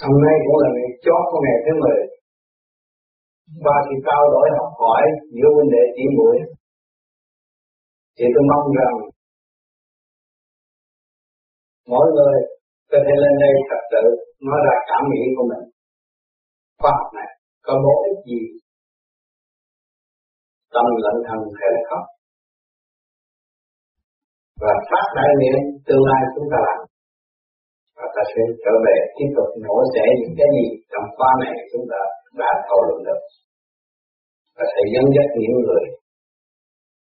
hôm nay cũng là ngày chót của ngày thứ 10 Ba thì trao đổi học hỏi giữa huynh đệ tỷ muội thì tôi mong rằng mỗi người có thể lên đây thật sự nói ra cảm nghĩ của mình. Khoa học này có bổ ích gì? Tâm lẫn thân hay là không và phát đại niệm tương lai chúng ta làm và ta sẽ trở về tiếp tục nổ rẽ những cái gì trong khóa này chúng ta đã thảo luận được. Và thầy dẫn dắt những người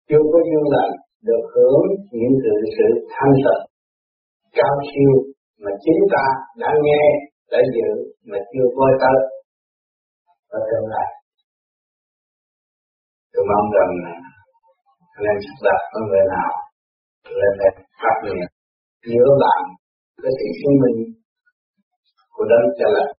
chưa có duyên lành được hưởng những sự sự thanh tịnh, cao siêu mà chính ta đã nghe, đã dự mà chưa coi tới và tương lai, tôi mong rằng anh em sắp đặt có người nào lên đây phát nguyện nhớ bạn cái sự sinh minh của đấng cha lành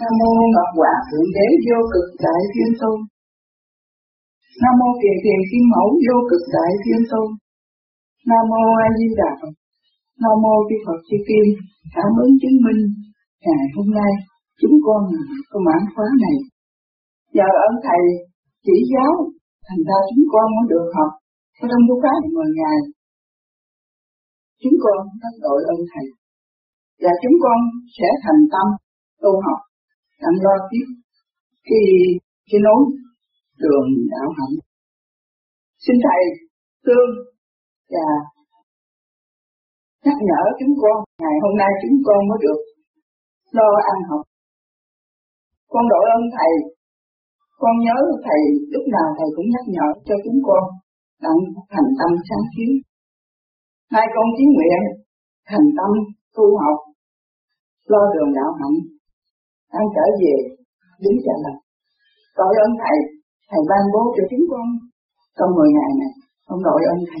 Nam mô Ngọc Hòa Thượng Đế vô cực đại thiên tôn. Nam mô Kiền Kiền Kim Mẫu vô cực đại thiên tôn. Nam mô A Di Đà Phật. Nam mô Chư Phật Chư Kim. Cảm ơn chứng minh ngày hôm nay chúng con có mãn khóa này. Nhờ ơn thầy chỉ giáo, thành ra chúng con mới được học ở trong chú khóa mười ngày. Chúng con rất đội ơn thầy. Và chúng con sẽ thành tâm tu học anh lo tiếp cái cái nối đường đạo hạnh xin thầy thương và nhắc nhở chúng con ngày hôm nay chúng con mới được lo ăn học con đội ơn thầy. Con nhớ thầy, lúc nào thầy cũng nhắc nhở cho chúng con đặng thành tâm sáng kiến. Hai con chí nguyện thành tâm tu học, lo đường đạo hạnh, đang trở về đứng trả lời tội ơn thầy thầy ban bố cho chúng con trong 10 ngày này. Con đội ơn thầy.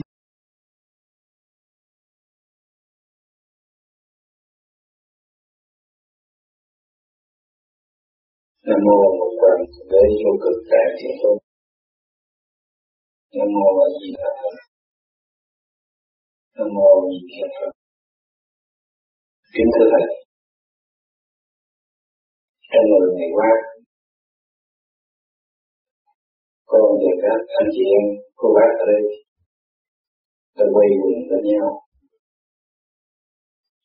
Nam mô Bổn Quan Đế Vô Cực Đại Thiên Tôn. Nam mô A Di Đà Phật. Nam mô A Di Đà Phật. Kính thưa thầy, trong người ngày qua, con được các anh chị em cô bác ở đây đã quay quần bên nhau.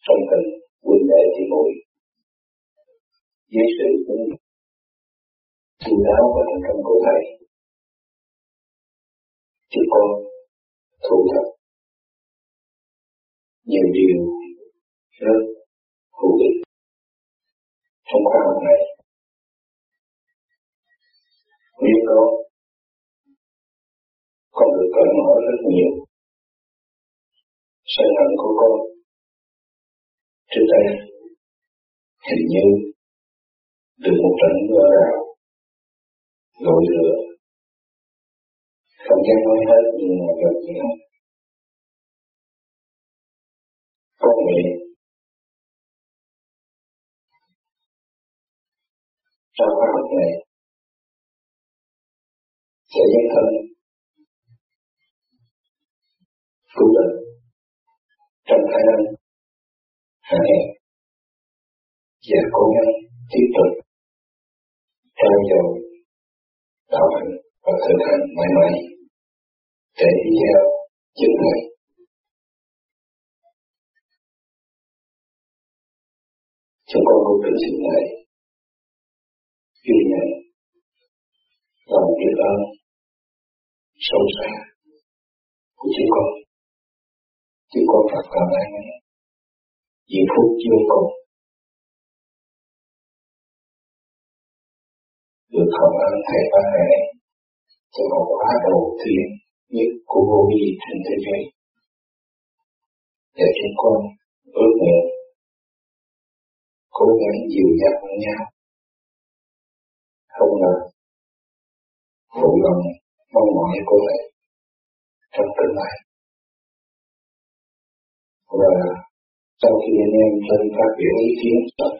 Trong tình huynh đệ thì muội dưới sự cũng chú đáo và thành công của thầy. Chúng con thu thập nhiều điều rất hữu ích trong khóa học này, nếu có, con được cởi mở rất nhiều. Sân hận của con trước đây, hình như được một trận mưa rào ngồi lửa không dám nói hết, nhưng mà gần như không có nguyện trong khóa học này sẽ dấn thân cứu được. Trong khả năng. Hạn hẹp và cố gắng tiếp tục. Trao dồi đạo hạnh và thực hành mãi mãi để đi theo chân này. Chúng con cũng tự xin này ghi nhận lòng biết ơn, sâu xa của chúng con. Chúng con thật cảm ơn những phút vô cùng được học ơn thầy ban mẹ. Cho một khóa đầu tiên nhất của vô vi trên thế giới. Để chúng con ước nguyện cố gắng dìu dắt nhau. Không ngờ, phụ lòng mong mỏi của thầy trong tương lai. Và sau khi anh em thân phát biểu ý kiến xong,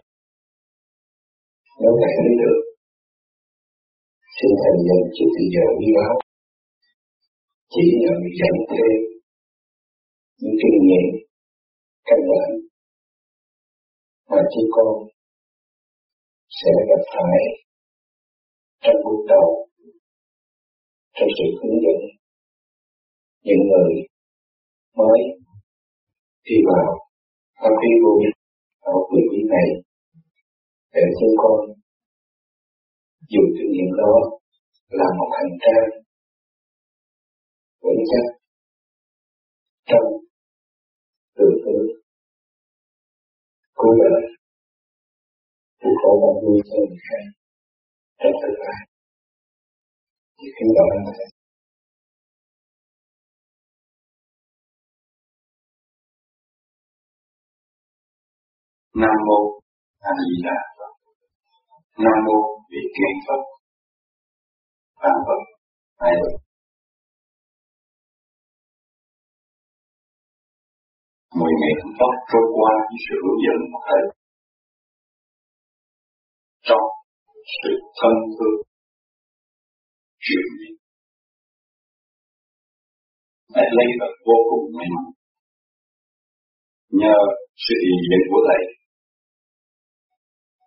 nếu thầy thấy được xin thành nhân chịu từ giờ đi đó. chỉ là bị dẫn thêm những kinh nghiệm căn bản mà chúng con sẽ gặp phải trong cuộc đầu, trong sự hướng dẫn. Những người mới đi vào pháp khí vô ở quyền lý này để chúng con dùng kinh nghiệm đó là một hành trang vững chắc trong từ từ cố gắng tu khổ mong vui cho người khác trong tương lai thì khi đó anh thầy Nam mô A Di Đà Phật. Nam mô Vị Kiên Phật. tam Phật hai Phật. Mười ngày công tác trôi qua với sự hướng dẫn của Thầy. Trong sự thân thương, chuyển biến. Thầy lấy thật vô cùng may mắn. Nhờ sự hiện diện của Thầy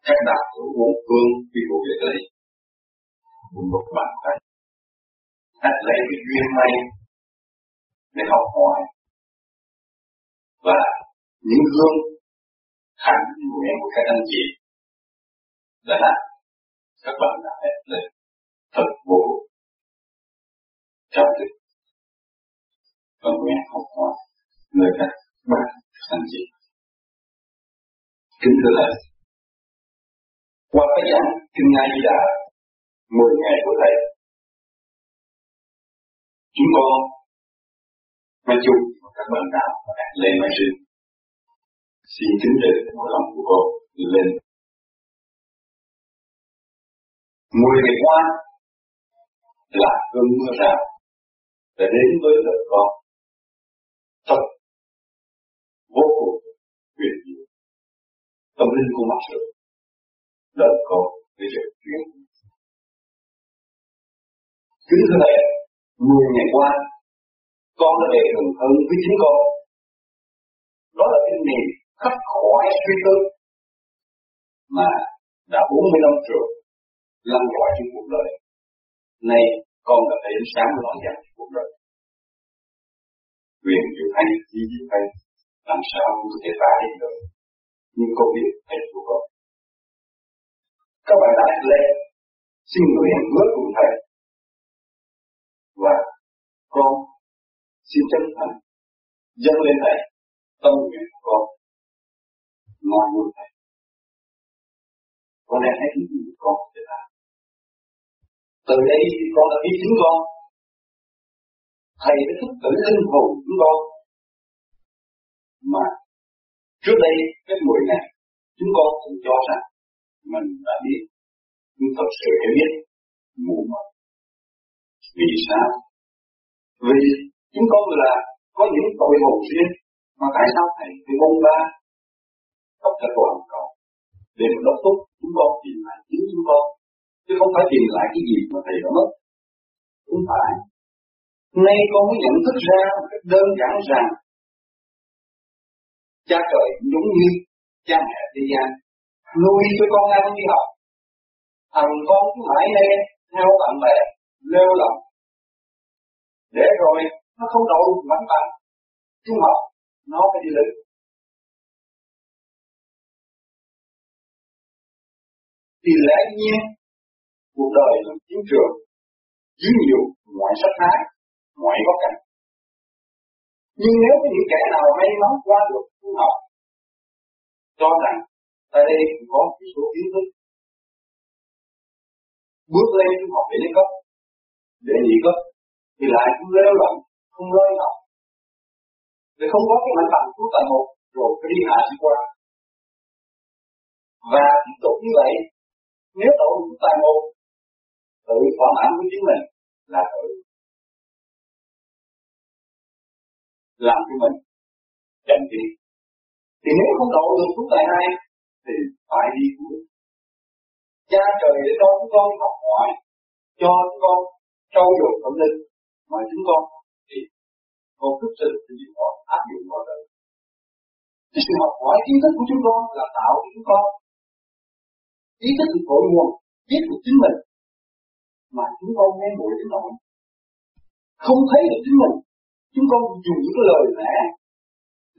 các đạo hữu bốn phương quy tụ việc đây một bàn tay hãy lấy cái duyên may để học hỏi. Và những gương thành nguyện của các anh chị đã làm các bạn đã hết lên thật vô trong được và nguyện học hỏi người các bạn anh chị. Kính thưa lời qua cái giảng kinh ngay Di Đà 10 ngày của thầy chúng con, nói chung, các bạn đạo và các lê mai sinh xin kính đề mỗi lòng của con lên. Mười ngày qua, là cơn mưa rào đã đến với đời con. Thật vô cùng huyền diệu tâm linh của mặt trời đời cột để được chuyển kính thưa thầy mười ngày qua, con đã về gần hơn với chính con. Đó là kinh nghiệm khắc khoải suy tư mà đã 40 năm rồi lăn lỏi trong cuộc đời. Nay, con đã thấy ánh sáng loạn dạng trong cuộc đời. Quyền diệu hay chi diệu hay làm sao cũng có thể phá hết được. Nhưng con biết thầy của con các bạn đặt lên. Xin nguyện với cùng thầy và con xin chân thành dâng lên thầy tâm nguyện của con. Mong muốn thầy. Con đang thấy cái gì con sẽ làm từ đây con đã biết chính con. Thầy đã thức tỉnh linh hồn chúng con. Mà trước đây, cái mùi này, chúng con cũng cho rằng mình đã biết. Nhưng thật sự hiểu biết mù mờ. Vì sao? Vì chúng con là có những tội hồn riêng. Mà tại sao thầy thì bông ba? Khắp cả toàn cầu. Để mà đốc thúc chúng con, tìm lại chính chúng con. Chứ không phải tìm lại cái gì mà thầy đã mất. Không phải. Nay con mới nhận thức ra một cách đơn giản rằng, cha trời giống như cha mẹ thế gian nuôi cho con ăn đi học. Thằng con cứ mãi đây theo bạn bè, lêu lỏng. Để rồi, nó không đậu văn bằng. Trung học, nó phải đi lính thì lẽ nhiên, cuộc đời là chiến trường chứa nhiều ngoại sắc thái, ngoại có cảnh nhưng nếu có những kẻ nào may mắn qua được trung học, cho rằng tại đây có một số kiến thức. Bước lên trung học để lên cấp, để nhị cấp, thì lại cũng lêu lỏng, không lôi học để không có cái mạnh bằng của tầng một, rồi cái đi hạ đi qua và tiếp tục như vậy, nếu tội của tài một, tự thỏa mãn với chính mình là tự làm cho mình chậm đi thì nếu không độ được xuống tài hai thì phải đi cuối cha trời để cho chúng con học hỏi, cho chúng con trau dồi tâm linh. Mà chúng con thì con thức sự thì chúng con áp dụng vào đời. Cái sự học hỏi kiến thức của chúng con là tạo cho chúng con ý thức được cội nguồn, biết được chính mình. Mà chúng con nghe mũi đến nỗi không thấy được chính mình, chúng con dùng những cái lời lẽ,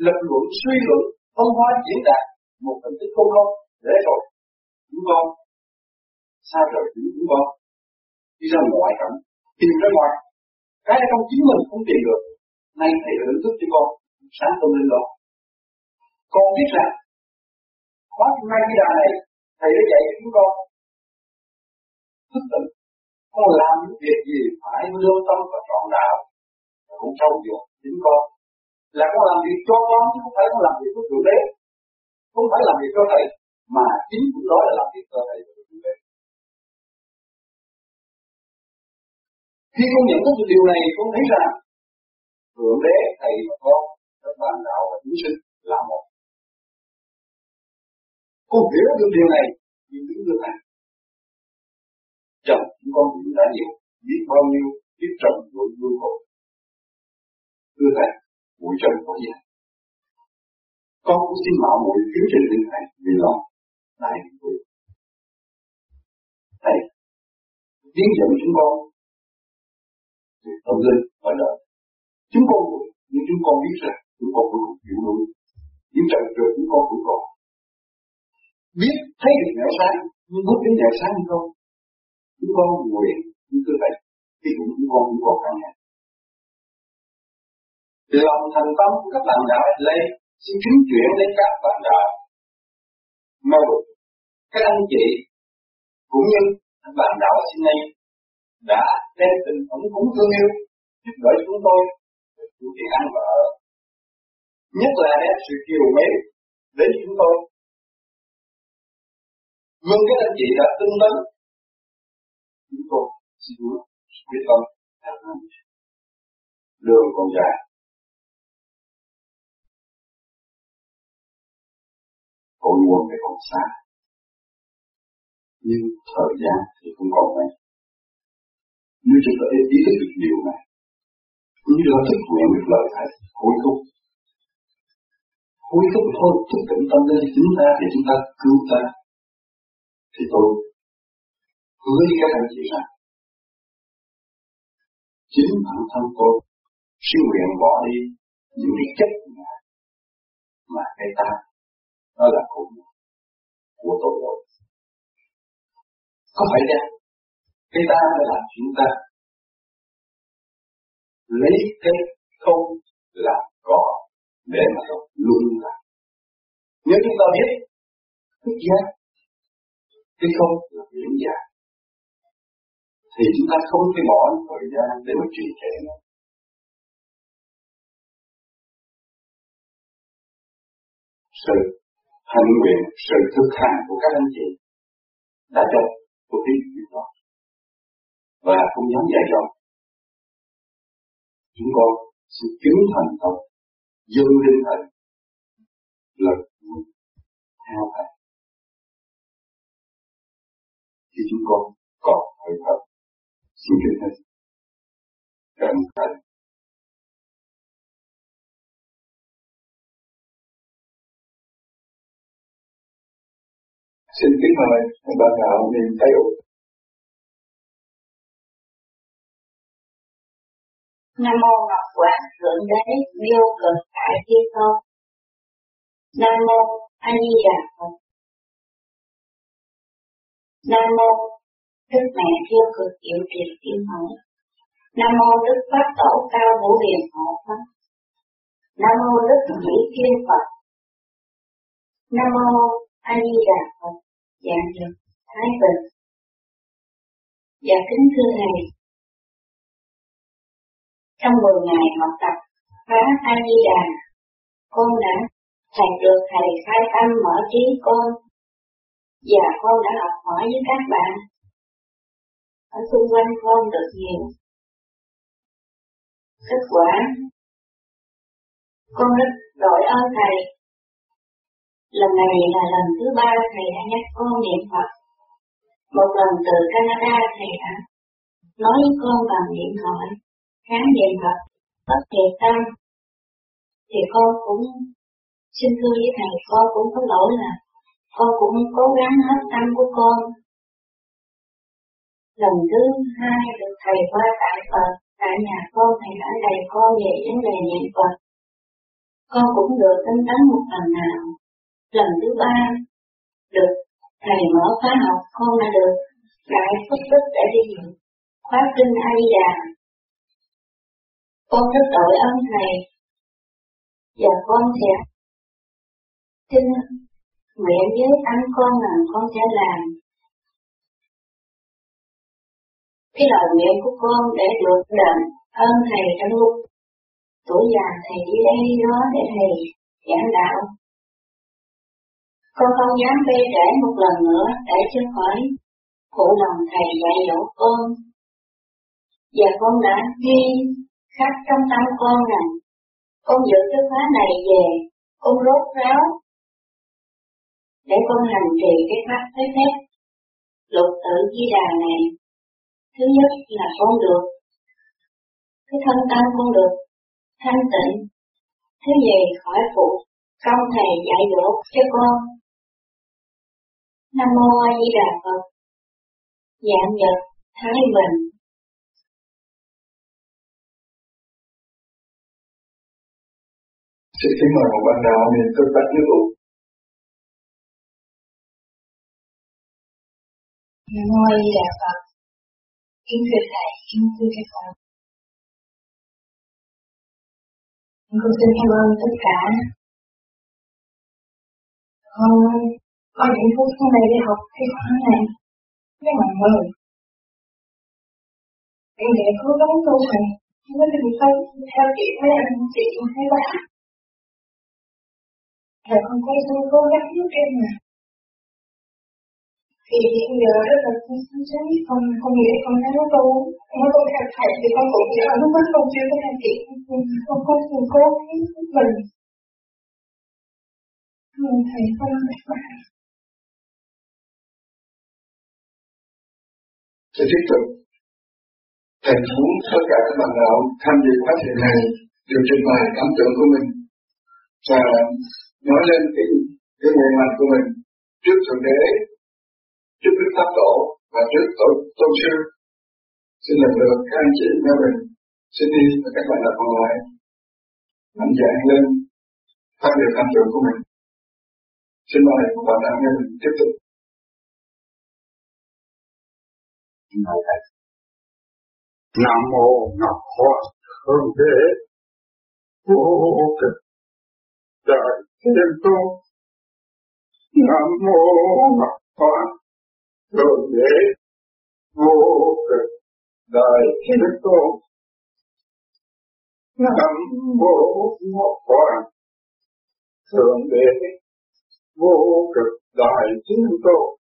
lập luận, suy luận thông qua diễn đạt một phần thức không không để rồi chúng con sao rời chính chúng con đi ra ngoài cảnh, tìm ra ngoài. Cái trong chính mình không tìm được. Nay thầy đã giúp cho con, sáng tâm linh đó. Con biết rằng, khóa ngay cái đà này, thầy đã dạy chúng con. Thức tỉnh, con làm những việc gì phải lưu tâm và trọn đạo, cũng trong việc chính con. Là con làm việc cho con chứ không phải con làm việc của chủ đế không phải làm việc cơ thể, mà chính cũng đó là làm việc cơ thể của chúng ta. Khi con nhận thức được điều này con thấy rằng thượng đế, thầy và con, các bạn đạo và chúng sinh là một. Con hiểu được điều này nhưng đứng được này chồng chúng con cũng đã nhiều biết bao nhiêu, biết trồng nội lưu hộ thưa thầy, buổi chồng có gì con cũng xin mạo muội tiến trình lên thầy vì lòng này vui thầy tiến dẫn chúng con về tâm linh và đời chúng con nhưng chúng con biết rằng chúng con cũng chịu đúng. Những trận trượt chúng con cũng còn biết thấy được nẻo sáng, nhưng bước đến nẻo sáng hay không, chúng con nguyện như cơ vậy thì cũng chúng con cũng còn căn nhà lòng thành tâm của các bạn đã lấy xin kính chuyển đến các bạn đạo mời các anh chị cũng như các bạn đạo xin nay đã đem tình ủng cũng thương yêu giúp đỡ chúng tôi chủ tiền ăn và ở. Nhất là đem sự kiều mến đến chúng tôi. Nhưng các anh chị đã tương tấn. Chúng tôi xin quyết tâm đường còn dài cội nguồn thì còn xa. Nhưng thời gian thì không còn mấy nếu chúng ta ý thức được điều này như là thực nguyện được lời thầy hối thúc. Hối thúc thôi, thức tỉnh tâm lên chúng ta để chúng ta cứu ta. Thì tôi hứa với các anh chị rằng, chính bản thân tôi xin nguyện bỏ đi những cái chất mà mà cái ta nó là khổ của tội lỗi. Có phải chăng cái ta mới làm chúng ta. Lấy cái không là có để mà nó luôn là. Nếu chúng ta biết thức giác cái không là điểm giả, thì chúng ta không phải bỏ thời gian để mà trì trệ nó. Sự hành nguyện sự thực hành của các anh chị đã cho tôi biết điều đó. Và cũng dám dạy dỗ chúng con sự chứng thành tâm dân linh thầy là theo thầy. Thì chúng con còn hơi thật xin kính thầy. Cảm thầy. Xin kính mời bạn đạo niềm Tây Úc Nam mô Ngọc Hoàng Thượng Đế, Miêu Cực Đại Thiên Tôn. Nam mô A Di Đà Phật. Nam mô Đức Mẹ Thiêu Cực Diệu Trì Thiên Mẫu. Nam mô Đức Pháp Tổ Cao Vũ Hiền Hộ Pháp. Nam mô Đức mỹ Thiên Phật. Nam mô A Di Đà Phật. Dạng được Thái Bình. và kính thưa Thầy, trong 10 ngày học tập phá A Di Đà, con đã thầy được thầy khai tâm mở trí con và con đã học hỏi với các bạn ở xung quanh con được nhiều. Kết quả, con rất đội ơn thầy. Lần này là lần thứ ba thầy đã nhắc con niệm Phật. Một lần từ Canada thầy đã nói với con bằng điện thoại, kháng niệm Phật bất thiệt tâm, thì con cũng xin thưa với thầy, con cũng có lỗi là con cũng cố gắng hết tâm của con. Lần thứ hai được thầy qua tại Phật, tại nhà con thầy đã đầy con về vấn đề niệm Phật. Con cũng được tinh tấn một phần nào. Lần thứ ba, được thầy mở khóa học con đã được đại phước đức để đi khóa kinh A Di Đà. Con rất tội ơn thầy và con sẽ xin nguyện với anh con rằng con sẽ làm cái lời nguyện của con để được đền ơn thầy trong lúc tuổi già thầy đi đây đó để thầy giảng đạo. Con không dám bê trễ một lần nữa để cho khỏi phụ lòng thầy dạy dỗ con. Và con đã ghi khắc trong tâm con rằng con giữ cái khóa này về, con rốt ráo để con hành trì cái pháp thế phép lục tự di đà này. Thứ nhất là con được cái thân tâm con được thanh tịnh. Thứ gì khỏi phụ công thầy dạy dỗ cho con. Nam mô A Di Đà Phật. Dạng nhật Thái Bình. Xin kính mời một bạn đạo niệm tôi bạch nước ụ. Nam mô A Di Đà Phật. Kính thưa thầy, kính thưa các con. Con xin cảm ơn tất cả. Con có những phút hôm này đi học cái khóa này rất là người Anh để cố gắng tu hành, không có thành công theo chị với anh chị hai bạn. Là con thấy tôi cố gắng giúp em mà. Thì hiện giờ rất là con sáng sáng con Con nghĩ con thấy nó tu, Nó tu theo thầy thì con cũng chỉ là lúc đó con chưa có theo chị con có cùng cố gắng giúp mình. Thầy con các bạn. Sẽ tiếp tục. thành muốn tất cả các bạn đạo tham dự khóa thiền này đều trình bày cảm tưởng của mình và nói lên cái cái nguyện mạnh của mình trước thượng đế, trước đức pháp tổ và trước tổ tôn sư. Xin lần lượt các anh chị nhà mình, xin đi và các bạn đạo còn lại mạnh dạn lên phát biểu cảm tưởng của mình. Xin mời các bạn đạo nghe mình tiếp tục. Nói thầy. Nam mô Ngọc Hoa Thượng Đế. Vô Cực Đại Thiên Tôn. Nam mô Ngọc Hoa Thượng Đế. Vô Cực Đại Thiên Tôn. Nam mô Ngọc Hoa Thượng Đế. Vô Cực Đại Thiên Tôn.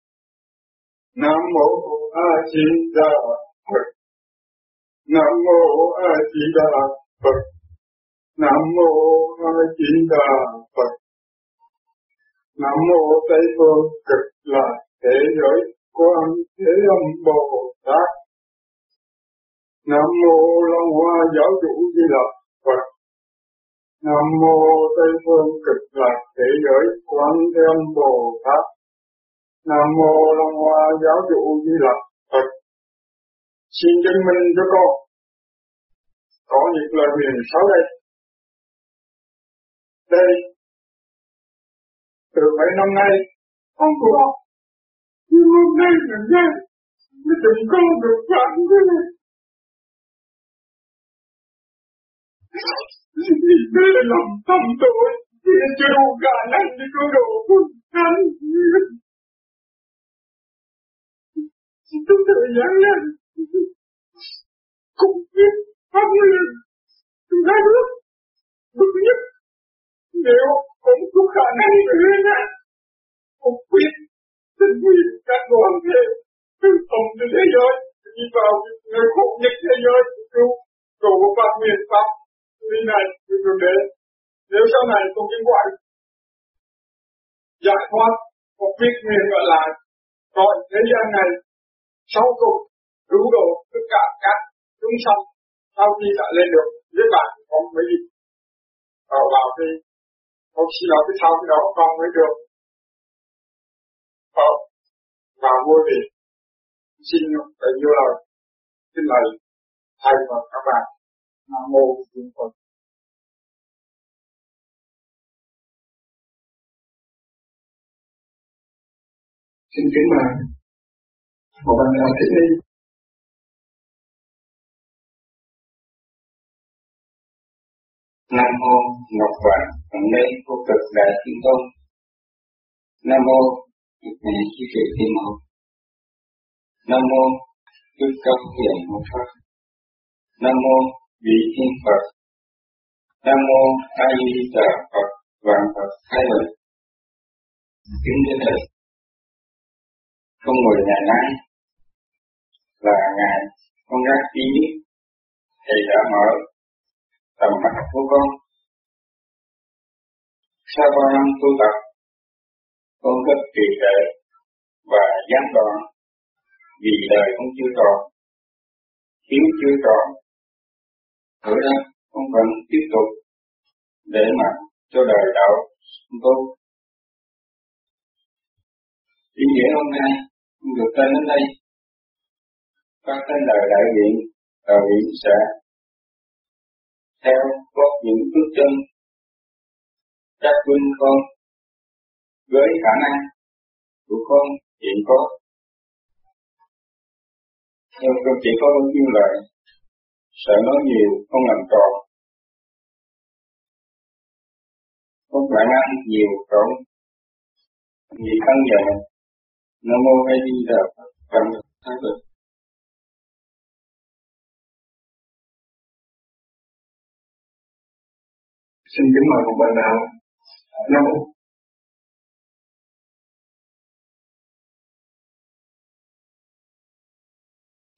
Nam mô A Di Đà Phật. Nam mô A Di Đà Phật. Nam mô A Di Đà Phật. Nam mô Tây phương cực lạc thế giới quan thế âm Bồ Tát. Nam mô Long Hoa Giáo chủ Di Lặc Phật. Nam mô Tây phương cực lạc thế giới quan thế âm Bồ Tát. Nam mô Long Hoa Giáo dụ Di Lặc Phật. Xin chứng minh cho con. Có những lời huyền sáu đây. Đây. Từ mấy năm nay, con của nhưng hôm nay là nghe mới từng con được phạm thế này Đây là lòng tâm tội vì chưa đủ khả năng để cứu độ quân thánh Chúng tôi lớn lên. Cũng biết pháp nguyên chúng ta biết bước nhất. Nếu cũng có khả năng về lên này, cũng quyết tình nguyện các đoàn thể từ tổng từ thế giới, đi vào người khổ nhất thế giới, cứu, cầu pháp nguyên pháp lý này từ thượng đế nếu sau này tôi chứng quả giải thoát một biết nguyên gọi là Còn thế gian này sau cùng đủ độ tất cả các chúng sanh sau khi đã lên được với bạn con mới đi vào vào thì con xin lỗi, cái sau cái đó con mới được vào vào vô vị. Xin bấy nhiêu lời, xin lời thầy và các bạn. Nam mô chúng Phật. Xin kính mời một bạn nào thích đi Nam mô Ngọc Hoàng Thượng Đế Vô Cực Đại Thiên Tôn. Nam mô Đức Mẹ Chí Tuệ Thiên Mẫu. Nam mô Đức Cao Hiền Hộ Pháp. Nam mô Vị Thiên Phật. Nam mô A Di Đà Phật Vạn Phật Thái Bình. Kính thưa thầy, không ngồi nhà nay là ngài con gái ý thì đã mở tầm mắt của con. Sau bao năm tu tập, con rất trì trệ và gián đoạn vì đời con chưa tròn, thiếu chưa tròn. thử đó, con vẫn tiếp tục để mà cho đời đạo tốt. Ý nghĩa hôm nay, con được tên đến đây, các tên đời đại diện, đạo viện sẽ theo có những bước chân các quân con với khả năng của con hiện có. Nhưng con chỉ có bao nhiêu lời sợ nói nhiều không làm tròn. Không phải ăn nhiều trọn. Vì thân nhẹ nó mô hay đi đà phật văn được xin kính mời một bạn nào nam mô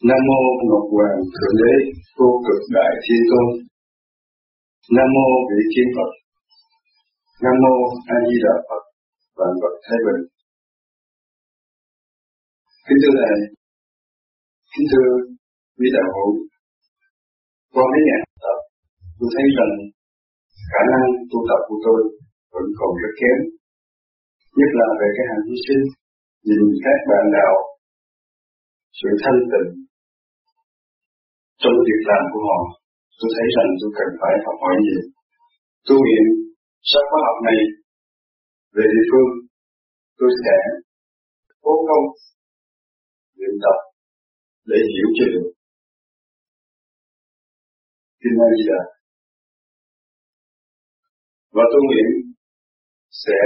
Nam mô Ngọc Hoàng Thượng Đế Vô Cực Đại Thiên Tôn. Nam mô Vị Thiên Phật. Nam mô A Di Đà Phật. Vạn Phật thái bình. Kính thưa thầy, kính thưa quý đạo hữu, qua mấy ngày tập, tôi thấy rằng khả năng tu tập của tôi vẫn còn rất kém. Nhất là về cái hành vi sinh, nhìn các bạn đạo, sự thanh tịnh trong việc làm của họ, tôi thấy rằng tôi cần phải học hỏi nhiều. Tu luyện sau khóa học này về địa phương, tôi sẽ cố công luyện tập để hiểu cho được. Kinh A Di Đà và tôi nguyện sẽ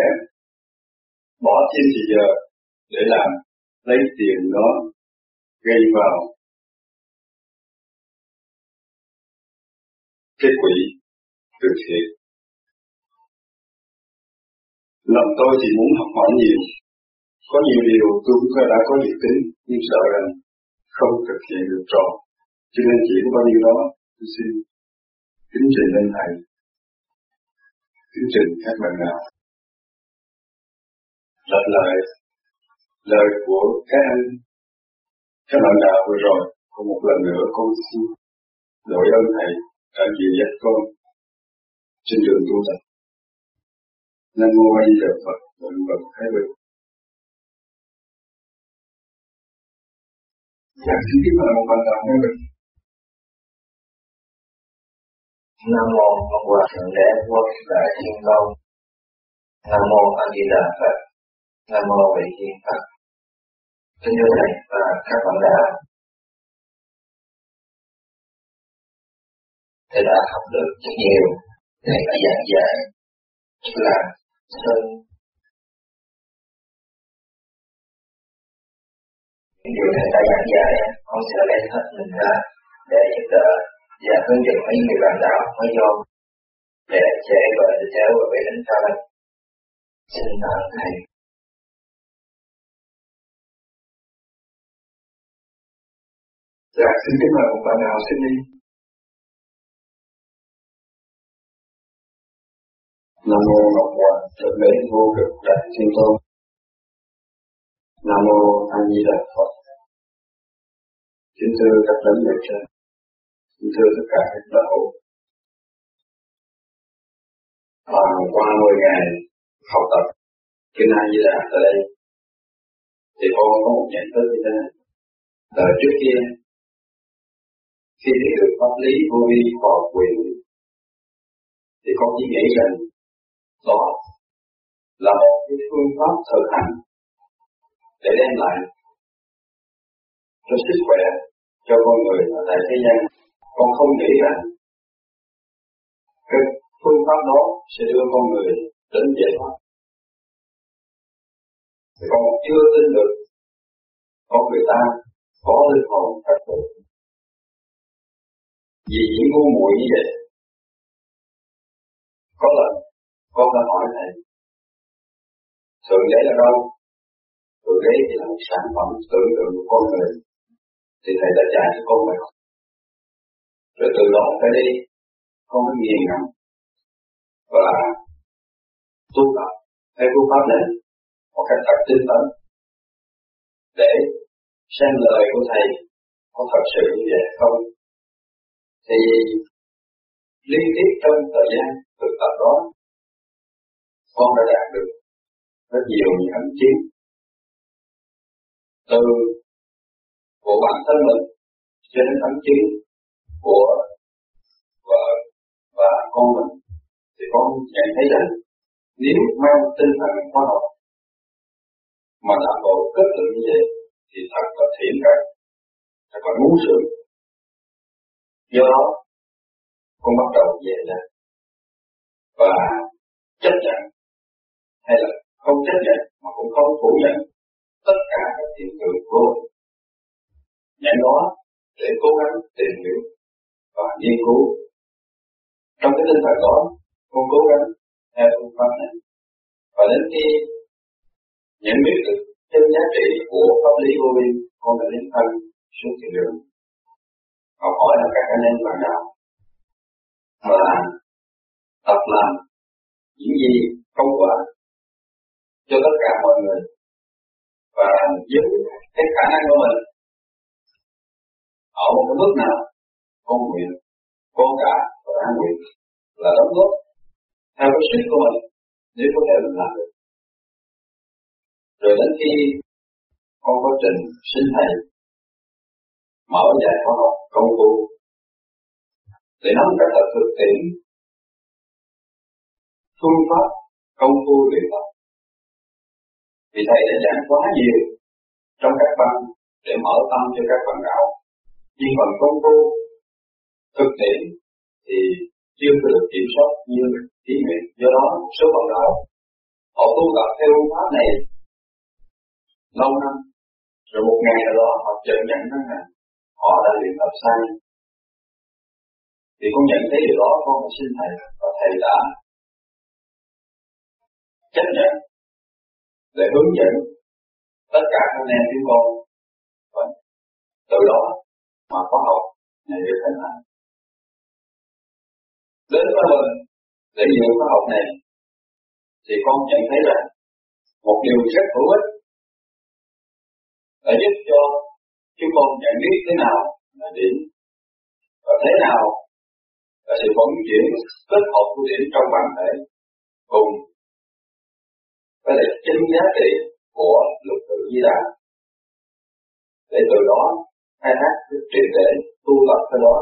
bỏ thêm thời giờ để làm lấy tiền đó gây vào cái quỹ từ thiện. Lòng tôi thì muốn học hỏi nhiều, có nhiều điều tôi cũng đã có dự tính, nhưng sợ rằng không thực hiện được trọn. Cho nên chỉ có bao nhiêu đó, tôi xin kính trình lên Thầy chương trình các bạn nào? Lặp lại lời của các anh. Các bạn đạo vừa rồi còn một lần nữa, con xin đội ơn thầy đã dìu dắt con trên đường tu tập. Nam mô a di đà phật vạn vật thái bình. Dạ xin kính mời một bạn đạo thái bình. Nam mô Ngọc hòa Thượng Đế quốc Đại Thiên công Nam mô A Di Đà Phật. Nam mô Vị Thiên Phật. Kính thưa thầy và các bạn đạo. Thầy đã học được rất nhiều. Thầy đã giảng dạy rất là sâu. Những điều thầy đã giảng dạy, con sẽ lấy hết mình ra để giúp đỡ và hướng dẫn mấy người bạn đạo mới vô để trẻ và để cháu và về đến sau đây xin cảm thầy Dạ, xin kính mời một bạn nào xin đi. Nam mô Ngọc Hoàng Thượng Đế Vô Cực Đại Thiên Tôn. Nam mô A Di Đà Phật. Kính thưa các lãnh đạo trên, thưa tất cả các đạo và qua 10 ngày học tập Kinh A Di Đà ở đây. Thì con có một nhận thức như thế này. Là trước kia, khi biết được pháp lý vô vi và quyền, thì con chỉ nghĩ rằng đó là một cái phương pháp thực hành để đem lại cho sức khỏe cho con người ở tại thế gian con không nghĩ rằng cái phương pháp đó sẽ đưa con người đến giải thoát thì con chưa tin được, con người ta có linh hồn thật sự. Vì những ngu muội như vậy, có lần con đã hỏi thầy thượng đế là đâu? Thượng đế thì là một sản phẩm tưởng tượng của con người. Thì thầy đã dạy cho con bài học rồi từ đó phải đi không có gì ngầm và tu tập, theo phương pháp này, một cách thật tinh tấn, để xem lời của thầy có thật sự như vậy không. Thì liên tiếp trong thời gian thực tập đó, con đã đạt được rất nhiều những hành chiến từ của bản thân mình cho đến thánh chiến của vợ và con mình, thì con nhận thấy rằng nếu mang tinh thần khoa học mà làm bộ kết luận như vậy, thì thật là thiện cảm thật là ngu sự do đó, con bắt đầu về ra và chấp nhận, hay là không chấp nhận, mà cũng không phủ nhận tất cả các hiện tượng vô nhận đó, để cố gắng tìm hiểu và nghiên cứu. Trong cái tinh thần đó, con cố gắng theo phương pháp này. Và đến khi nhận biết được chân giá trị của pháp lý vô vi, con đã đến thân xuống thiền đường và hỏi là các anh em bạn đạo và tập làm những gì công quả cho tất cả mọi người và với cái khả năng của mình ở một cái bước nào con nguyện, con cả và an nguyện là đóng góp theo cái sức của mình nếu có thể mình làm được. Rồi đến khi con quá trình sinh thầy, mở dạy khoa học công phu, để nắm cách thật thực tiễn phương pháp công phu luyện tập. Vì thầy đã giảng quá nhiều trong các băng để mở tâm cho các bạn đạo. Nhưng còn công phu thực tiễn thì chưa được kiểm soát như ý nguyện do đó, số bạn đạo họ tu tập theo phương pháp này lâu năm. Rồi một ngày nào đó, họ chợt nhận rằng họ đã luyện tập sai. Thì con nhận thấy điều đó, con phải xin thầy và thầy đã chấp nhận để hướng dẫn tất cả các anh em chúng con. Và từ đó mà có học này được thành hành đến với mình để nhiều khóa học này, thì con nhận thấy rằng một điều rất hữu ích là giúp cho chúng con nhận biết thế nào là điểm và thế nào là sự vận chuyển kết hợp của điểm trong bản thể cùng với lại chính giá trị của lục tự di đà để từ đó khai thác được triệt để tu tập cái đó,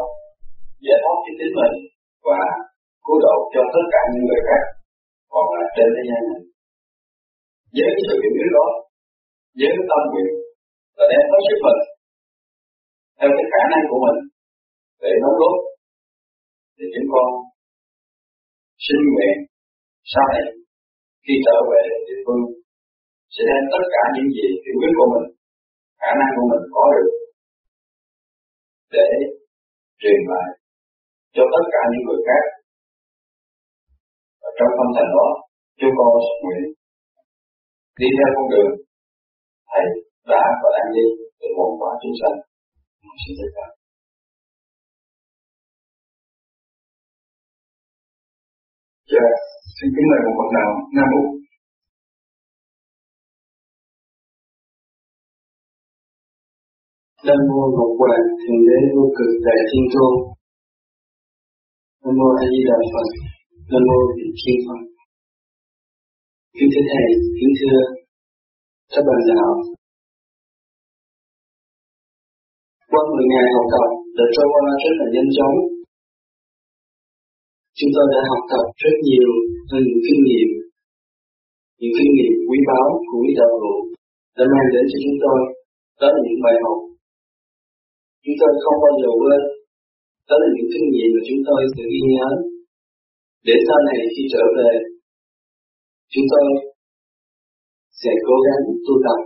giải thoát cho chính mình và cứu độ cho tất cả những người khác, còn là trên thế gian này. Với cái sự hiểu biết đó, với cái tâm nguyện, là đem hết sức mình. Theo cái khả năng của mình, để đóng góp thì chúng con xin nguyện sau này, khi trở về địa phương, sẽ đem tất cả những gì hiểu biết của mình, khả năng của mình có được, để truyền lại cho tất cả những người khác và trong tâm thành đó chúng con nguyện đi theo con đường thầy đã và đang đi để hoàn quả chúng sanh xin tất cả Dạ, xin kính mời một bậc nào Nam bộ. Nam mô Ngọc Hoàng Thượng Đế Vô Cực Đại Thiên Tôn. Nam mô A Di Đà Phật. Nam mô Vị Thiên Phật. Kính thưa thầy, kính thưa các bạn đạo. Qua 10 ngày học tập đã trôi qua rất là nhanh chóng. Chúng tôi đã học tập rất nhiều hơn những kinh nghiệm, những kinh nghiệm quý báu của quý đạo hữu đã mang đến cho chúng tôi đó là những bài học chúng tôi không bao giờ quên đó là những kinh nghiệm mà chúng tôi sẽ ghi nhớ. Để sau này khi trở về, chúng tôi sẽ cố gắng tu tập.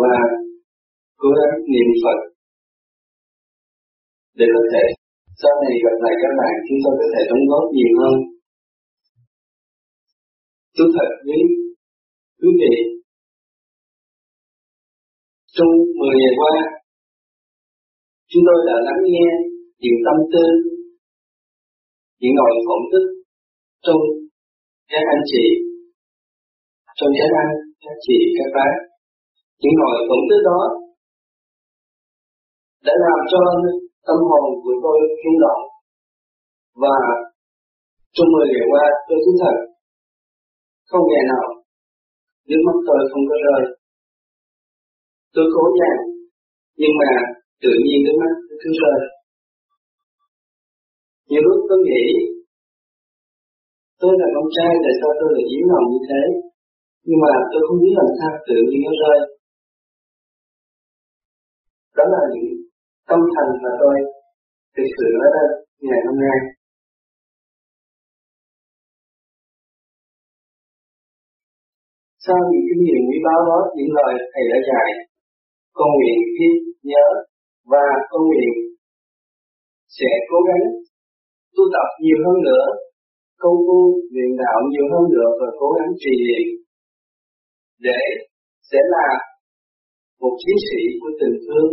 Và cố gắng niệm Phật để có thể sau này gặp lại các bạn, chúng tôi có thể đóng góp nhiều hơn. Tôi thật với quý vị. Trong 10 ngày qua chúng tôi đã lắng nghe những tâm tư những ngồi phỏng thức trong các anh chị, trong các anh các chị các bác. Những ngồi phỏng thức đó đã làm cho tâm hồn của tôi rung động và trong 10 ngày qua tôi thú thật, không ngày nào nước mắt tôi không có rơi. Tôi cố gắng nhưng mà tự nhiên nước mắt cứ rơi. Nhiều lúc tôi nghĩ, tôi là con trai, tại sao tôi lại diễn lòng như thế? Nhưng mà tôi không biết làm sao tự nhiên nó rơi. Đó là những tâm thành mà tôi thực sự nói ra ngày hôm nay. Sau những kinh nghiệm quý báu đó, những lời thầy đã dạy, con nguyện khi nhớ và con nguyện sẽ cố gắng tu tập nhiều hơn nữa, công phu luyện đạo nhiều hơn nữa và cố gắng trì niệm để sẽ là một chiến sĩ của tình thương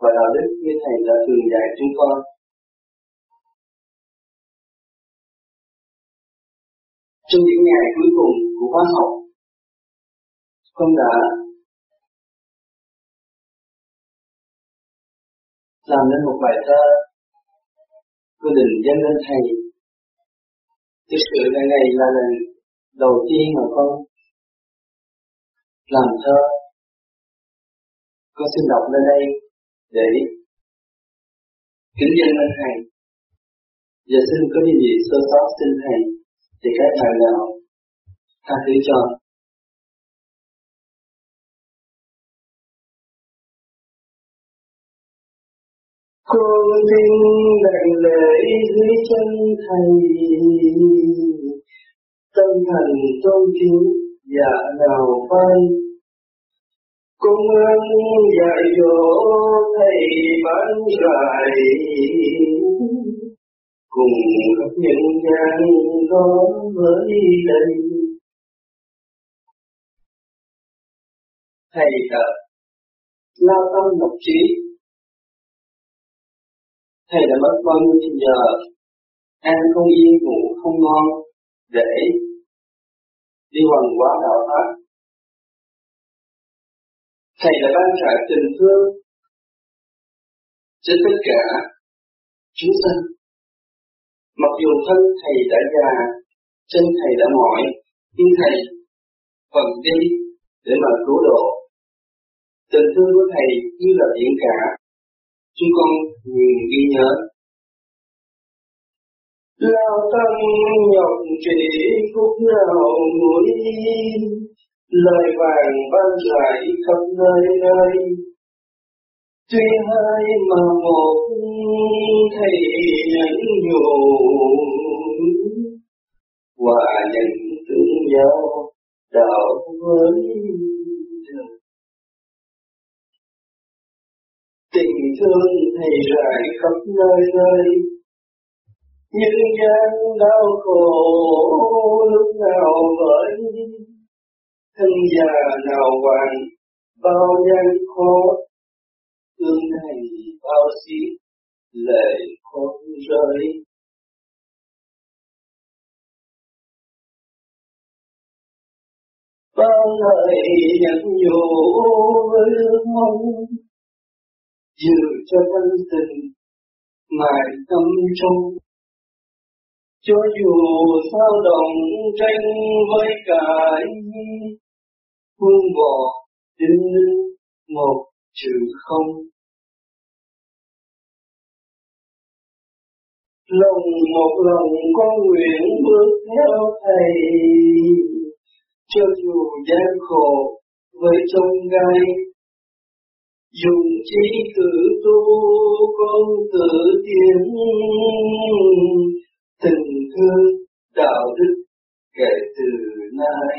và đạo đức như thầy đã thường dạy chúng con. Trong những ngày cuối cùng của khóa học, con đã làm nên một bài thơ quyết định dân lên thầy. Thực sự là ngày là lần đầu tiên mà con làm thơ. Con xin đọc lên đây để kính dân lên thầy. Giờ xin có điều gì sơ sót xin thầy thì các bạn nào tha thứ cho. Con tin đảnh lễ dưới chân thầy tâm thần tôn kính dạ nào phai con ơn dạy dỗ thầy bán rải cùng khắp những gian có với đây thầy đã lao tâm một trí thầy đã mất bao nhiêu giờ ăn không yên, ngủ không ngon, để đi hoàn quá đạo pháp. Thầy đã ban trải tình thương cho tất cả chúng sinh mặc dù thân thầy đã già, chân thầy đã mỏi, nhưng thầy vẫn đi để mà cứu độ. Tình thương của thầy như là biển cả chúng con nguyện ghi nhớ. Lao tâm nhọc trễ phút nào núi lời vàng ban rải khắp nơi nơi. Tuy hai mà một thầy nhẫn nhủ hòa nhận tương giao đạo với tình thương thì rải khắp nơi nơi. Nhân gian đau khổ lúc nào vẫn thân già nào hoàng bao gian khó. Tương thầy bao xí, lệ không rơi bao lời nhận nhủ với ước mong giữ cho tâm tình mãi tâm trong cho dù sao động tranh với cãi buông bỏ đinh một chữ không. Lòng một lòng con nguyện bước theo thầy, cho dù gian khổ với trong gai dùng trí tự tu con tự tiến tình thương đạo đức kể từ nay.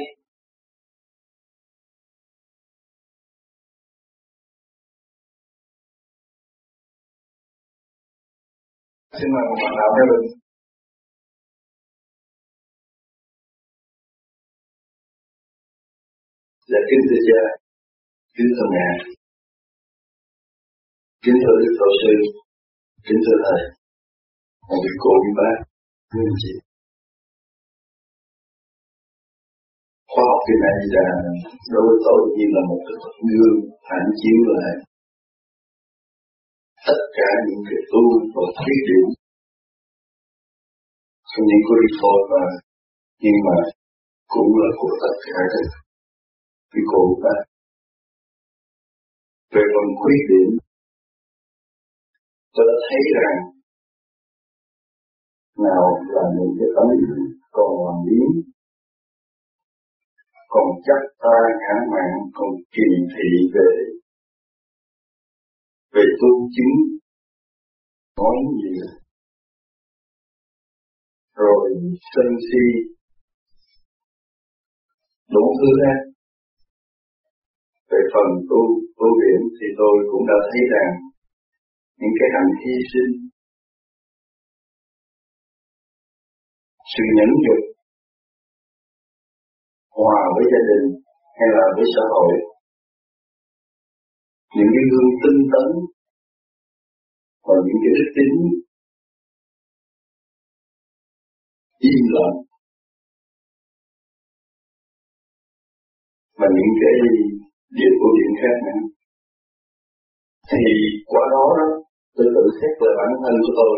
Xin mời một bạn nào theo đường Dạ kính thưa cha, kính thưa mẹ, kính thưa Đức Tổ sư, kính thưa thầy, và vị cô quý bác, quý anh chị. Khoa học cái này là đối với tôi như là một cái thuật gương phản chiếu lại tất cả những cái tu và khuyết điểm không những của đi mà nhưng mà cũng là của tất cả các quý cô bác về phần khuyết điểm tôi đã thấy rằng nào là những cái tấm còn làm biến còn chắc ta ngã mạng, còn kỳ thị về về tu chứng nói nhiều rồi sân si, đủ thứ hết về phần tu tu viện thì tôi cũng đã thấy rằng những cái hành hy sinh, sự nhẫn nhục, hòa với gia đình hay là với xã hội. Những cái gương tinh tấn và những cái đức tính im lặng và những cái điều của điểm khác nữa. Thì qua đó đó tôi tự xét về bản thân của tôi.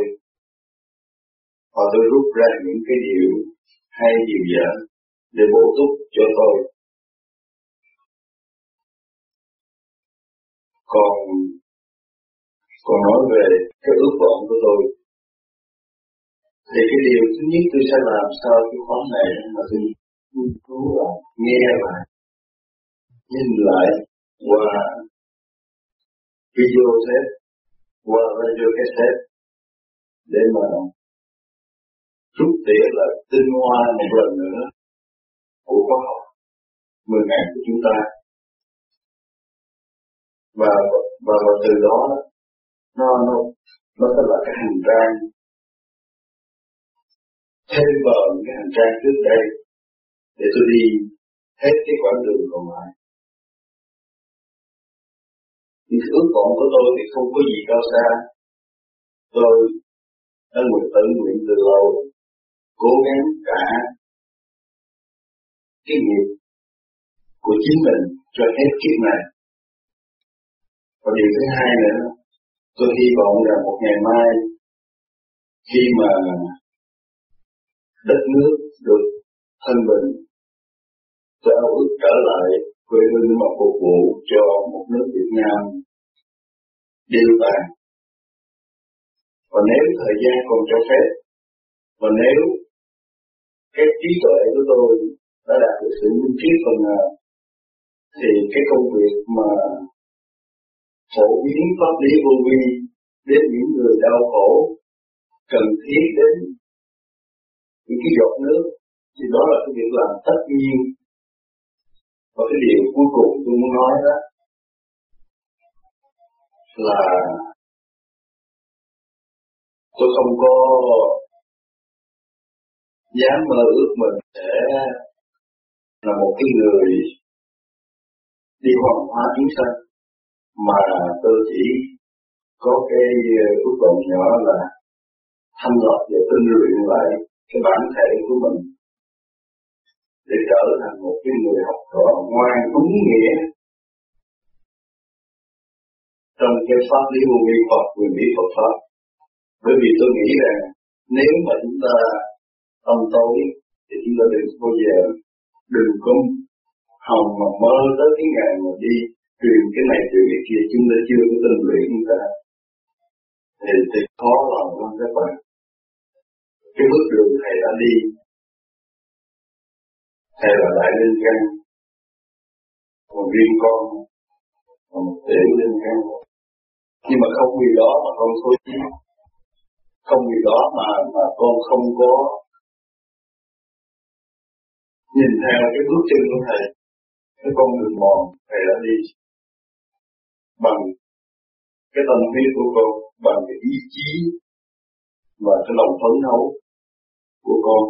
Và tôi rút ra những cái điều hay điều dở để bổ túc cho tôi. Còn còn nói về cái ước vọng của tôi. Thì cái điều thứ nhất tôi sẽ làm sao cái khóa này mà tôi nghiên cứu lại nghe lại, nhìn lại qua video thế qua cái cassette để mà rút tỉa lại tinh hoa một lần nữa. Của khoa học mười ngày của chúng ta. Và và, và từ đó nó nó nó sẽ là cái hành trang. Thêm vào những cái hành trang trước đây để tôi đi hết cái quãng đường còn lại những ước vọng của tôi thì không có gì cao xa. Tôi đã nguyện tự nguyện từ lâu, cố gắng cả cái nghiệp của chính mình cho hết kiếp này. Và điều thứ hai nữa, tôi hy vọng là một ngày mai khi mà đất nước được thân bình, tôi ao ước trở lại quê hương mà phục vụ cho một nước Việt Nam đều tàn và nếu thời gian còn cho phép, và nếu cái trí tuệ của tôi đã đạt được sự minh triết phần nào, thì cái công việc mà phổ biến pháp lý vô vi đến những người đau khổ cần thiết đến những cái giọt nước, thì đó là cái việc làm tất nhiên. Và cái điều cuối cùng tôi muốn nói đó là tôi không có dám mơ ước mình sẽ là một cái người đi hoàn hóa chúng sanh mà tôi chỉ có cái ờ, ước vọng nhỏ là thanh lọc và tinh luyện lại cái bản thể của mình để trở thành một cái người học trò ngoan đúng nghĩa trong cái pháp lý vô vi Phật quyền lý Phật pháp. Bởi vì tôi nghĩ rằng nếu mà chúng ta tâm tối, thì chúng ta đừng bao giờ, đừng có hòng mà mơ tới cái ngày mà đi truyền cái này, truyền cái kia. Chúng ta chưa có tinh luyện chúng ta. Thì thì khó lòng lắm các bạn cái bước đường thầy đã đi. Thầy là đại linh căn còn riêng con, còn tiểu linh căn nhưng mà không vì đó mà con thối chí không vì đó mà mà con không có nhìn theo cái bước chân của thầy. Cái con đường mòn thầy đã đi bằng cái tâm huyết của con, bằng cái ý chí và cái lòng phấn đấu của con.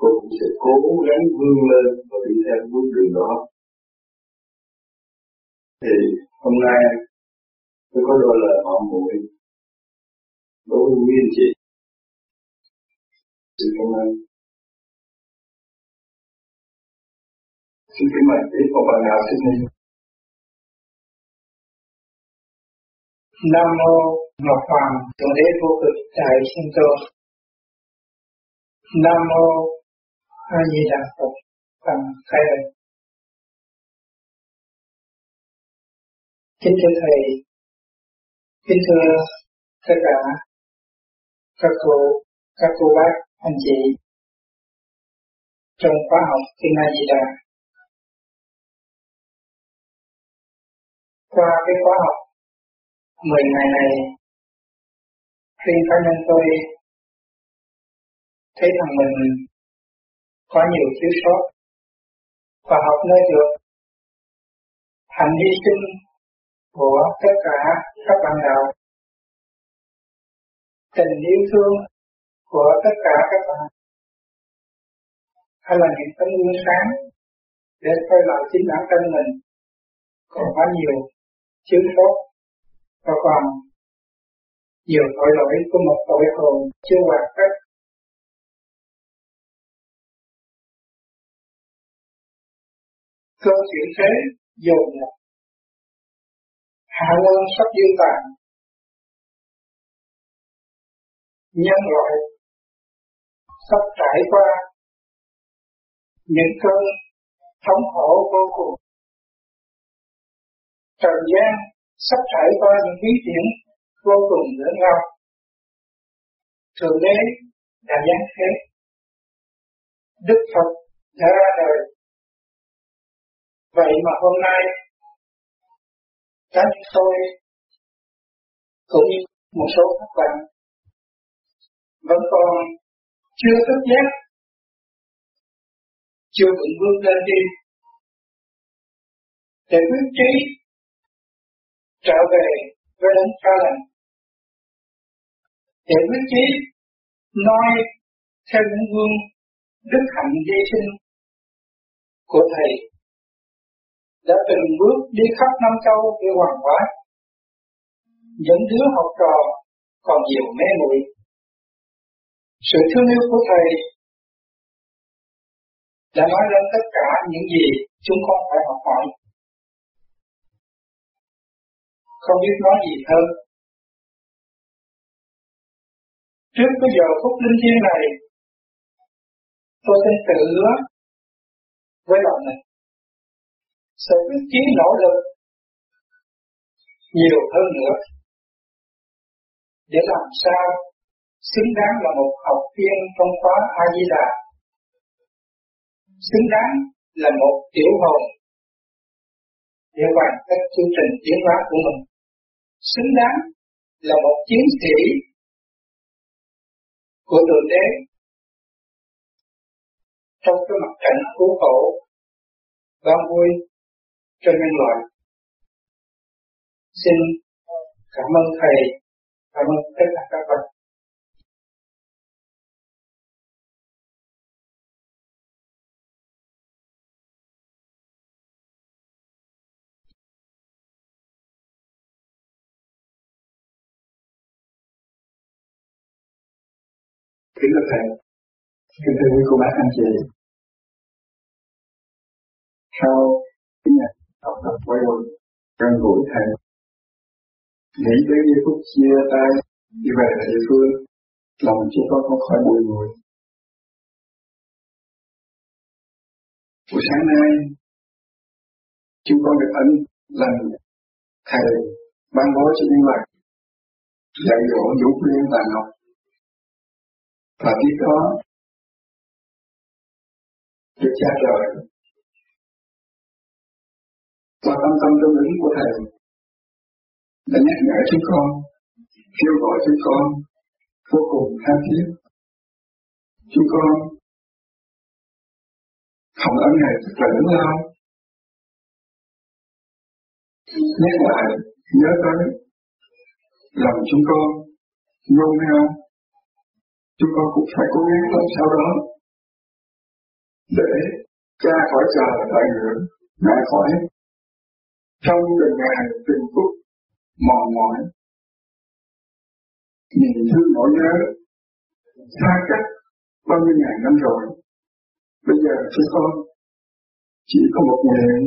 Con cũng sẽ cố gắng vươn lên và đi theo bước đường đó. Thì hôm nay tôi có đôi lời họ muội đối với nguyên chị, xin cảm ơn. Xin kính mời tiếp một bạn nào xin đi. Nam mô Ngọc Hoàng Thượng Đế Vô Cực Đại Sinh Tôn Nam mô A Di Đà Phật, Bằng khai ân. Kính thưa Thầy Kính thưa tất cả các cô, các cô bác, anh chị trong khóa học Kinh A Di Đà. Qua cái khóa học 10 ngày này, riêng cá nhân tôi thấy rằng mình có nhiều thiếu sót và học nơi được hành hy sinh của tất cả các bạn đạo. Tình yêu thương của tất cả các bạn hay là những tấm gương sáng để coi lại chính bản thân mình. Còn có nhiều thiếu sót. Và còn nhiều tội lỗi của một tội hồn chưa hoàn tất. Cơ chuyển thế dồn một hạ quân sắp dương tàn nhân loại sắp trải qua những cơn thống khổ vô cùng. Trần gian sắp trải qua những bí chuyển vô cùng lớn lao. Thượng đế đã giáng thế. Đức phật đã ra đời. Vậy mà hôm nay cái tôi cũng như một số các bạn vẫn còn chưa thức giác chưa vững vươn lên đi. Để quyết trí trở về với đấng cao lành. Để quyết trí nói theo những gương đức hạnh dây sinh của thầy đã từng bước đi khắp năm châu để hoàn hóa. Những đứa học trò còn nhiều mê muội. Sự thương yêu của thầy đã nói lên tất cả những gì chúng con phải học hỏi. Không biết nói gì hơn. Trước cái giờ phút linh thiêng này, tôi xin tự hứa với lòng này sẽ quyết chí nỗ lực nhiều hơn nữa. Để làm sao xứng đáng là một học viên trong khóa A Di Đà xứng đáng là một tiểu hồn để hoàn tất chương trình tiến hóa của mình. Xứng đáng là một chiến sĩ của thượng đế. Trong cái mặt trận cứu khổ ban vui cho nhân loại. Xin cảm ơn Thầy, cảm ơn tất cả các bạn. Kính thưa Thầy, kính thưa quý cô bác anh chị, sau quay đầu trong buổi thầy nghĩ tới giây phút chia tay, đi về là địa phương. Lòng chúng con không khỏi bùi ngùi buổi sáng nay, chúng con được ấn lần thầy ban bố cho những lời dạy dỗ vũ quyên và ngọc. Và tiếp đó được cha trời qua tâm tâm tương ứng của thầy. Đã nhắc nhở chúng con, kêu gọi chúng con, vô cùng tha thiết. Chúng con không ấn này thật là lớn lao. Nhắc lại, nhớ tới lòng chúng con nôn nao chúng con cũng phải cố gắng làm sao đó để cha khỏi chờ đợi nữa mẹ khỏi trong từng ngày từng phút mòn mỏi. Nhìn thương nỗi nhớ, xa cách bao nhiêu ngàn năm rồi. Bây giờ cho con chỉ có một nguyện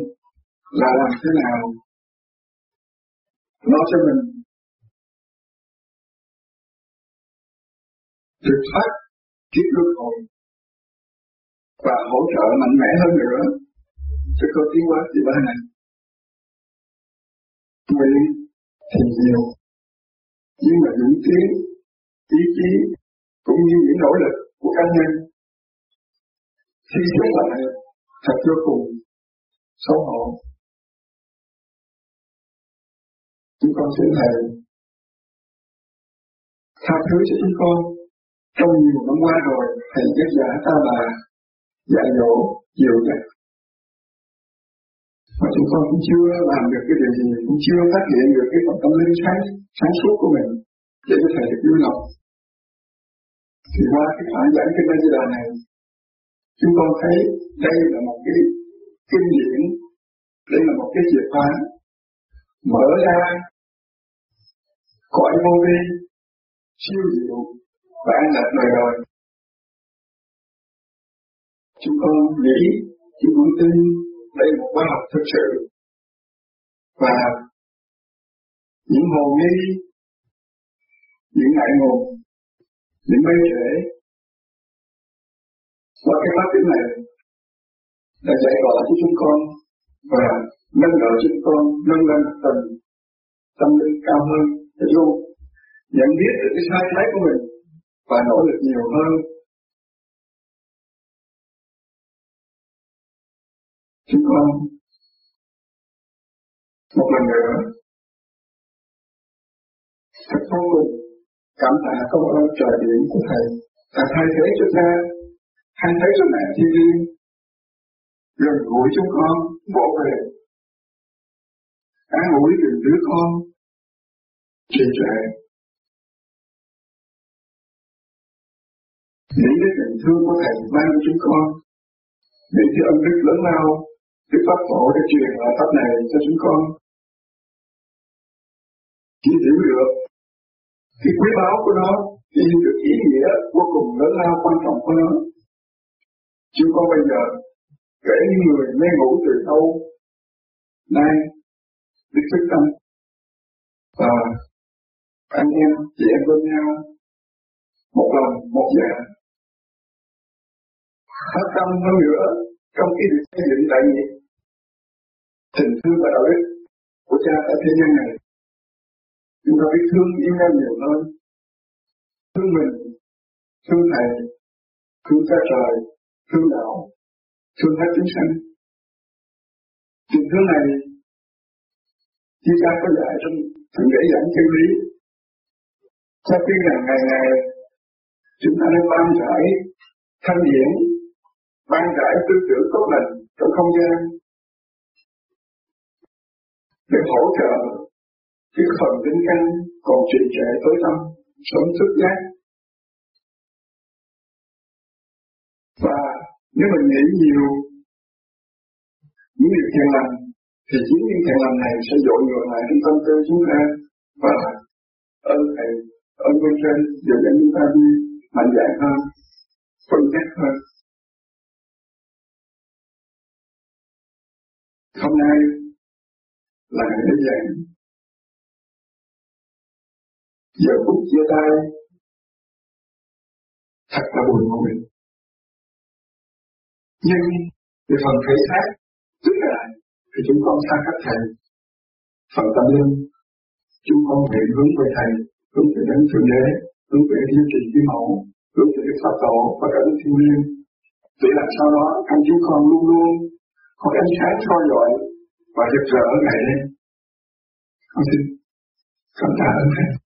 là làm thế nào nó cho mình. Được thoát kiếp luân hồi và hỗ trợ mạnh mẽ hơn nữa. Cho có tiến hóa gì ba này nguyện tình yêu nhưng mà những tiếng ý chí cũng như những nỗ lực của cá nhân khi xét lại thật vô cùng xấu hổ. Chúng con xin thầy tha thứ cho chúng con. Trong nhiều năm qua rồi, thầy giác giả ta bà, dạy dỗ, dìu dắt mà chúng con cũng chưa làm được cái điều gì, cũng chưa phát hiện được cái phần tâm linh sáng sáng suốt của mình để có thể được vui lòng. Thì qua cái phản giảng kinh Di Đà này, chúng con thấy đây là một cái kinh điển, đây là một cái chìa khóa mở ra cõi vô vi, siêu diệu và an lạc đời đời chúng con nghĩ, chúng con tin đây là một khoa học thực sự. Và những hồ nghi, những ngại ngùng, những mê trễ qua cái pháp tiếng này đã dạy gọi cho chúng con và nâng đỡ chúng con, nâng lên tầng tâm linh cao hơn. Để luôn, nhận biết được cái sai trái của mình và nỗ lực nhiều hơn không một lần nữa thật vô cùng cảm tạ công ơn trời biển của thầy. Đã thay thế cho ta thay thế cho mẹ thiên liêng gần gũi chúng con bảo về. An ủi từng đứa con trên trẻ những cái tình thương của thầy ban cho chúng con những cái ân đức lớn lao Đức Pháp Phổ đã truyền lại pháp này cho chúng con. Chỉ hiểu được cái quý báu của nó chỉ hiểu được ý nghĩa vô cùng lớn lao, quan trọng của nó. Chúng con bây giờ kể những người mê ngủ từ lâu nay biết thức tâm và anh em, chị em bên nhau, một lòng, một dạ. Phát tâm hơn nữa trong cái việc xây dựng đại nghiệp tình thương và đạo đức của cha ở thế gian này. Chúng ta biết thương yêu nhau nhiều hơn. Thương mình thương thầy thương cha trời thương đạo thương hết chúng sanh. Tình thương này Chí cha có dạy trong thượng đế giảng chân lý. Cha khuyên rằng ngày ngày chúng ta nên ban rải thanh điển, ban rải tư tưởng tốt lành trong không gian để hỗ trợ cái phần linh căn còn trì trệ tối tâm sống thức giác. Và nếu mình nghĩ nhiều, những điều thiện lành, thì chính những thiện lành này sẽ dội ngược lại trong tâm tư chúng ta. Và ơn thầy, ơn bên trên đều dẫn chúng ta đi mạnh dạn hơn, phân chắc hơn. Hôm nay là ngày lễ giờ phút chia tay, thật là buồn ngồi nhưng về phần thể xác, tức là thì chúng con xa cách thầy. Phần tâm linh, chúng con phải hướng về thầy, hướng về đến thượng đế, hướng về thiên trình cái mẫu, hướng về đức pháp tổ và cả đức thiên liêng. Để làm sao đó anh chúng con luôn luôn có ánh sáng soi dọi và rực rỡ ngày lên con xin cảm tạ ơn thầy